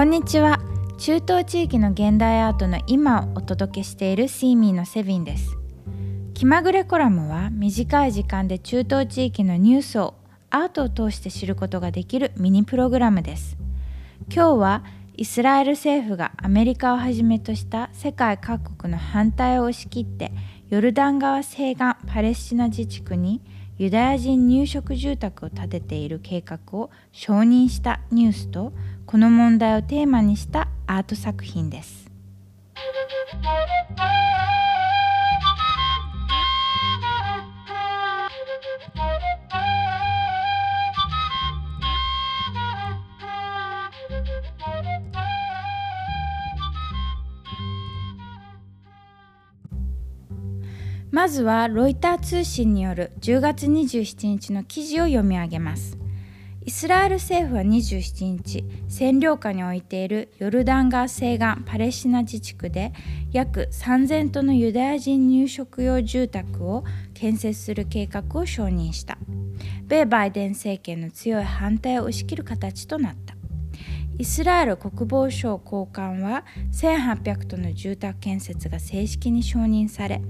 こんにちは。中東地域の現代アートの今をお届けしているシーミーのセビンです。気まぐれコラムは短い時間で中東地域のニュースをアートを通して知ることができるミニプログラムです。今日はイスラエル政府がアメリカをはじめとした世界各国の反対を押し切ってヨルダン川西岸パレスチナ自治区にユダヤ人入植住宅を建てている計画を承認したニュースとこの問題をテーマにしたアート作品です。まずはロイター通信による10月27日の記事を読み上げます。イスラエル政府は27日占領下に置いているヨルダン川西岸パレスチナ自治区で約3000棟のユダヤ人入植用住宅を建設する計画を承認した。米バイデン政権の強い反対を押し切る形となった。イスラエル国防省高官は1800棟の住宅建設が正式に承認され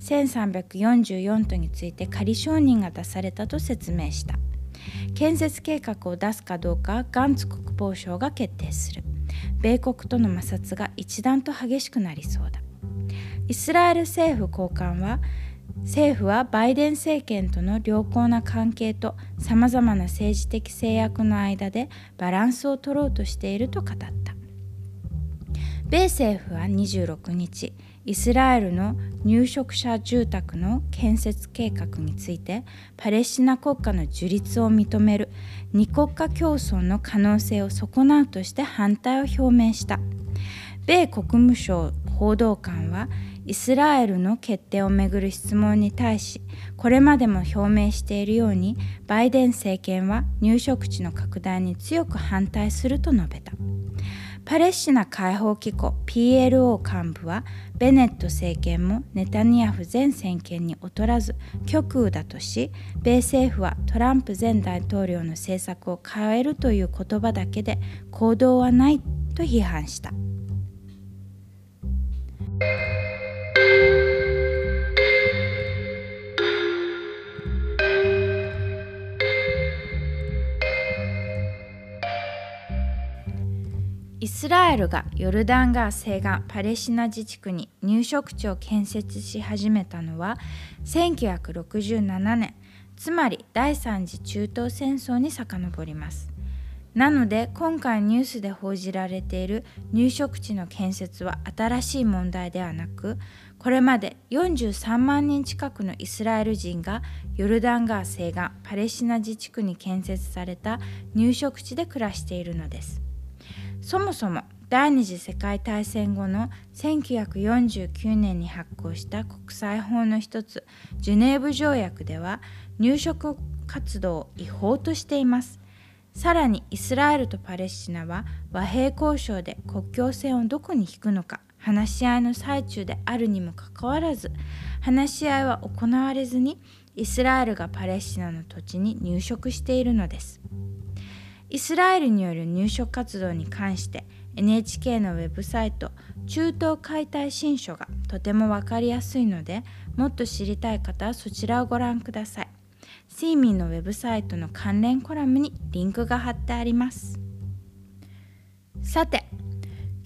1344棟について仮承認が出されたと説明した。建設計画を出すかどうかガンツ国防省が決定する。米国との摩擦が一段と激しくなりそうだ。イスラエル政府高官は政府はバイデン政権との良好な関係とさまざまな政治的制約の間でバランスを取ろうとしていると語った。米政府は26日イスラエルの入植者住宅の建設計画についてパレスチナ国家の樹立を認める二国家共存の可能性を損なうとして反対を表明した米国務省報道官はイスラエルの決定をめぐる質問に対しこれまでも表明しているようにバイデン政権は入植地の拡大に強く反対すると述べた。パレスチナ解放機構 PLO 幹部はベネット政権もネタニヤフ前政権に劣らず極右だとし米政府はトランプ前大統領の政策を変えるという言葉だけで行動はないと批判した。イスラエルがヨルダン川西岸パレスチナ自治区に入植地を建設し始めたのは1967年つまり第三次中東戦争に遡ります。なので今回ニュースで報じられている入植地の建設は新しい問題ではなくこれまで43万人近くのイスラエル人がヨルダン川西岸パレスチナ自治区に建設された入植地で暮らしているのです。そもそも第二次世界大戦後の1949年に発行した国際法の一つジュネーブ条約では入植活動を違法としていますさらにイスラエルとパレスチナは和平交渉で国境線をどこに引くのか話し合いの最中であるにもかかわらず話し合いは行われずにイスラエルがパレスチナの土地に入植しているのです。イスラエルによる入植活動に関して NHK のウェブサイト中東解体新書がとても分かりやすいのでもっと知りたい方はそちらをご覧ください。シーミーのウェブサイトの関連コラムにリンクが貼ってあります。さて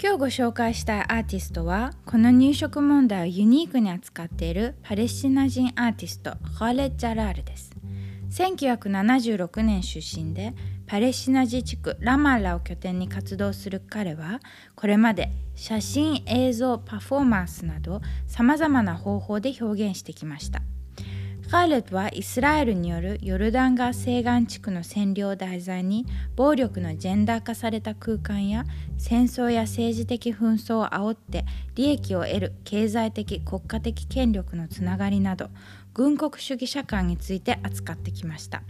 今日ご紹介したいアーティストはこの入植問題をユニークに扱っているパレスチナ人アーティストハーレッ・ジャラールです。1976年出身でパレスチナ自治区ラマラを拠点に活動する彼はこれまで写真映像パフォーマンスなどさまざまな方法で表現してきましたカーレットはイスラエルによるヨルダン川西岸地区の占領を題材に暴力のジェンダー化された空間や戦争や政治的紛争を煽って利益を得る経済的国家的権力のつながりなど軍国主義社会について扱ってきました。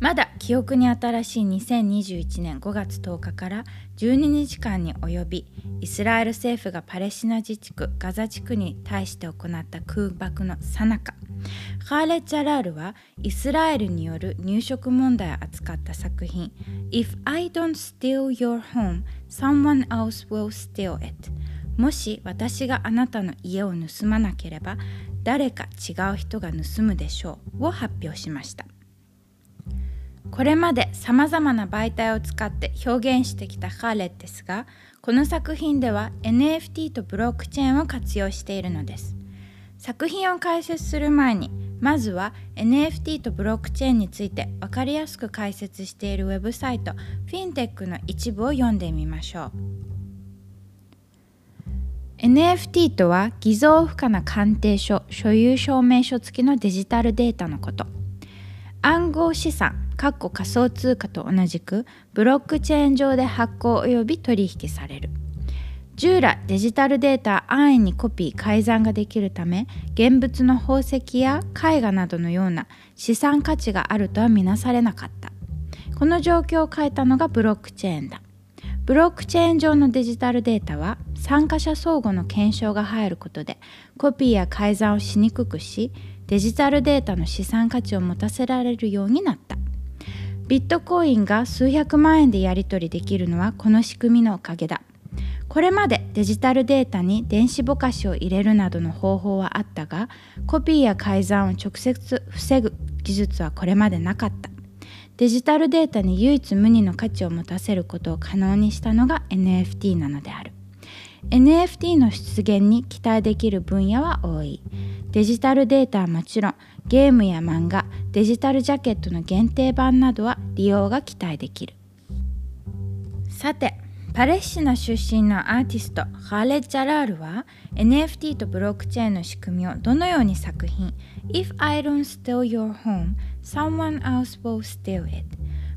まだ記憶に新しい2021年5月10日から12日間に及びイスラエル政府がパレスチナ自治区ガザ地区に対して行った空爆のさなか。ハーレッ・ジャラールはイスラエルによる入植問題を扱った作品 If I don't steal your home, someone else will steal it もし私があなたの家を盗まなければ誰か違う人が盗むでしょうを発表しました。これまでさまざまな媒体を使って表現してきたハーレットですがこの作品では NFT とブロックチェーンを活用しているのです。作品を解説する前にまずは NFT とブロックチェーンについて分かりやすく解説しているウェブサイトフィンテックの一部を読んでみましょう。NFT とは偽造不可な鑑定書所有証明書付きのデジタルデータのこと。暗号資産仮想通貨と同じくブロックチェーン上で発行及び取引される。従来デジタルデータ安易にコピー改ざんができるため現物の宝石や絵画などのような資産価値があるとは見なされなかった。この状況を変えたのがブロックチェーンだ。ブロックチェーン上のデジタルデータは参加者相互の検証が入ることでコピーや改ざんをしにくくしデジタルデータの資産価値を持たせられるようになった。ビットコインが数百万円でやり取りできるのはこの仕組みのおかげだ。これまでデジタルデータに電子ぼかしを入れるなどの方法はあったがコピーや改ざんを直接防ぐ技術はこれまでなかった。デジタルデータに唯一無二の価値を持たせることを可能にしたのが NFT なのである。NFT の出現に期待できる分野は多い。デジタルデータはもちろんゲームや漫画デジタルジャケットの限定版などは利用が期待できる。さてパレスチナ出身のアーティストハーレッ・ジャラールは NFT とブロックチェーンの仕組みをどのように作品 If I don't steal your home, someone else will steal it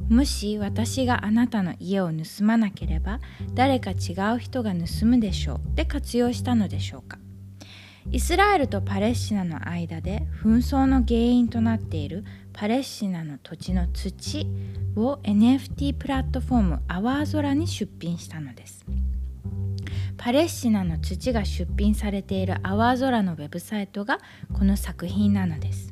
もし私があなたの家を盗まなければ誰か違う人が盗むでしょうで活用したのでしょうか。イスラエルとパレスチナの間で紛争の原因となっているパレスチナの土地の土を NFT プラットフォームアワーゾラに出品したのです。パレスチナの土が出品されているアワーゾラのウェブサイトがこの作品なのです。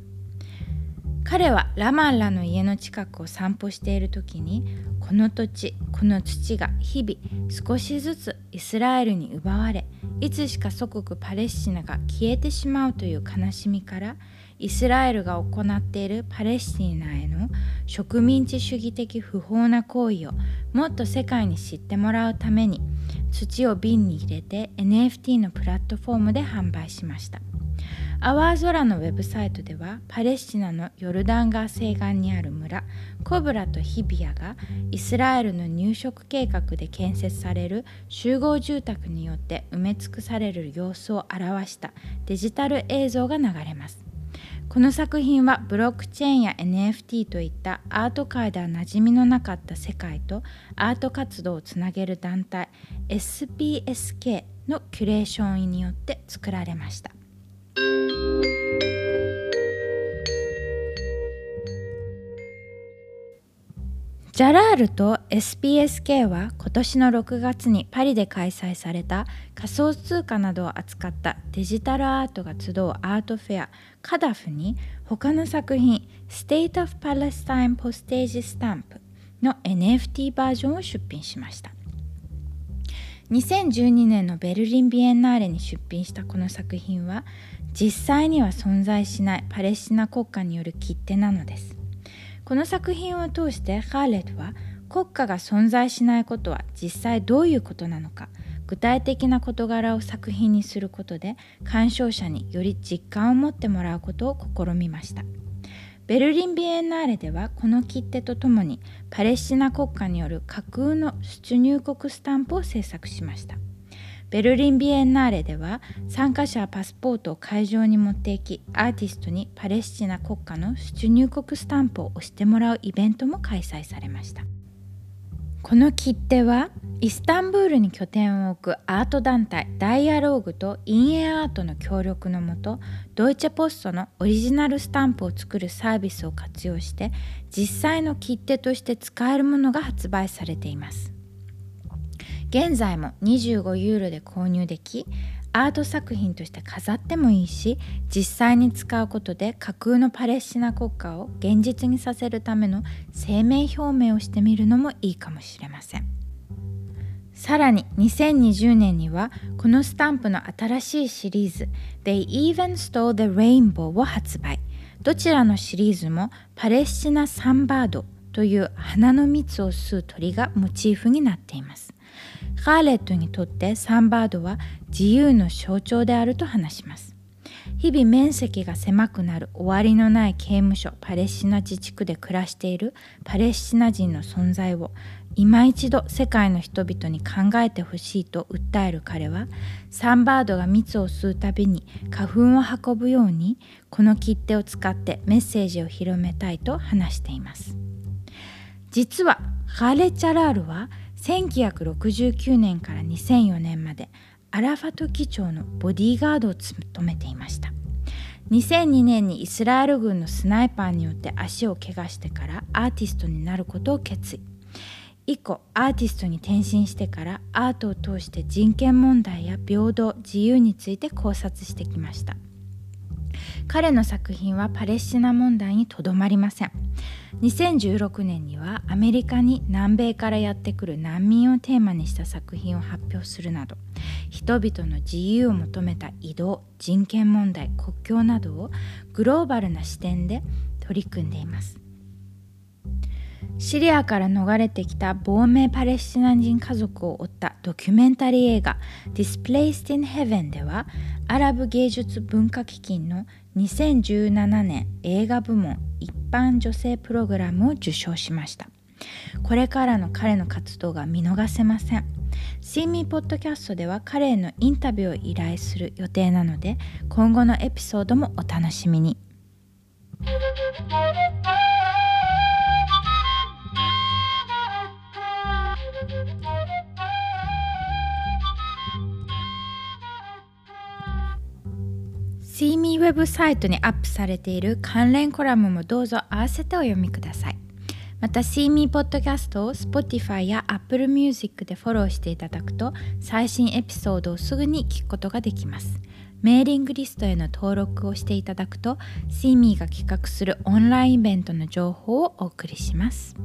彼はラマンラの家の近くを散歩している時にこの土地この土が日々少しずつイスラエルに奪われいつしか祖国パレスチナが消えてしまうという悲しみからイスラエルが行っているパレスチナへの植民地主義的不法な行為をもっと世界に知ってもらうために土を瓶に入れて NFT のプラットフォームで販売しました。アワー空のウェブサイトではパレスチナのヨルダン川西岸にある村コブラとヒビアがイスラエルの入植計画で建設される集合住宅によって埋め尽くされる様子を表したデジタル映像が流れます。この作品はブロックチェーンや NFT といったアート界では馴染みのなかった世界とアート活動をつなげる団体 SPSK のキュレーションによって作られました。ジャラールと SPSK は今年の6月にパリで開催された仮想通貨などを扱ったデジタルアートが集うアートフェアカダフに他の作品 State of Palestine Postage Stamp の NFT バージョンを出品しました。2012年のベルリン・ビエンナーレに出品したこの作品は実際には存在しないパレスチナ国家による切手なのです。この作品を通してハーレットは国家が存在しないことは実際どういうことなのか具体的な事柄を作品にすることで鑑賞者により実感を持ってもらうことを試みました。ベルリン・ビエンナーレではこの切手とともにパレスチナ国家による架空の出入国スタンプを制作しました。ベルリン・ビエンナーレでは参加者はパスポートを会場に持っていきアーティストにパレスチナ国家の出入国スタンプを押してもらうイベントも開催されました。この切手はイスタンブールに拠点を置くアート団体ダイアローグとインエアートの協力のもとドイツポストのオリジナルスタンプを作るサービスを活用して実際の切手として使えるものが発売されています。現在も25ユーロで購入できアート作品として飾ってもいいし実際に使うことで架空のパレスチナ国家を現実にさせるための声明表明をしてみるのもいいかもしれません。さらに2020年にはこのスタンプの新しいシリーズ They Even Stole the Rainbow を発売。どちらのシリーズもパレスチナサンバードという花の蜜を吸う鳥がモチーフになっています。カーレットにとってサンバードは自由の象徴であると話します。日々面積が狭くなる終わりのない刑務所パレスチナ自治区で暮らしているパレスチナ人の存在を今一度世界の人々に考えてほしいと訴える彼はサンバードが蜜を吸うたびに花粉を運ぶようにこの切手を使ってメッセージを広めたいと話しています。実はハーレ・チャラールは1969年から2004年までアラファト機長のボディーガードを務めていました。2002年にイスラエル軍のスナイパーによって足を怪我してからアーティストになることを決意。以降アーティストに転身してからアートを通して人権問題や平等自由について考察してきました。彼の作品はパレスチナ問題にとどまりません。2016年にはアメリカに南米からやってくる難民をテーマにした作品を発表するなど人々の自由を求めた移動人権問題国境などをグローバルな視点で取り組んでいます。シリアから逃れてきた亡命パレスチナ人家族を追ったドキュメンタリー映画「Displaced in Heaven」ではアラブ芸術文化基金の2017年映画部門一般女性プログラムを受賞しましたこれからの彼の活動が見逃せません See Me ポッドキャストでは彼へのインタビューを依頼する予定なので今後のエピソードもお楽しみに。シーミーウェブサイトにアップされている関連コラムもどうぞ合わせてお読みください。また、シーミーポッドキャストを Spotify や Apple Music でフォローしていただくと最新エピソードをすぐに聞くことができます。メーリングリストへの登録をしていただくと、シーミーが企画するオンラインイベントの情報をお送りします。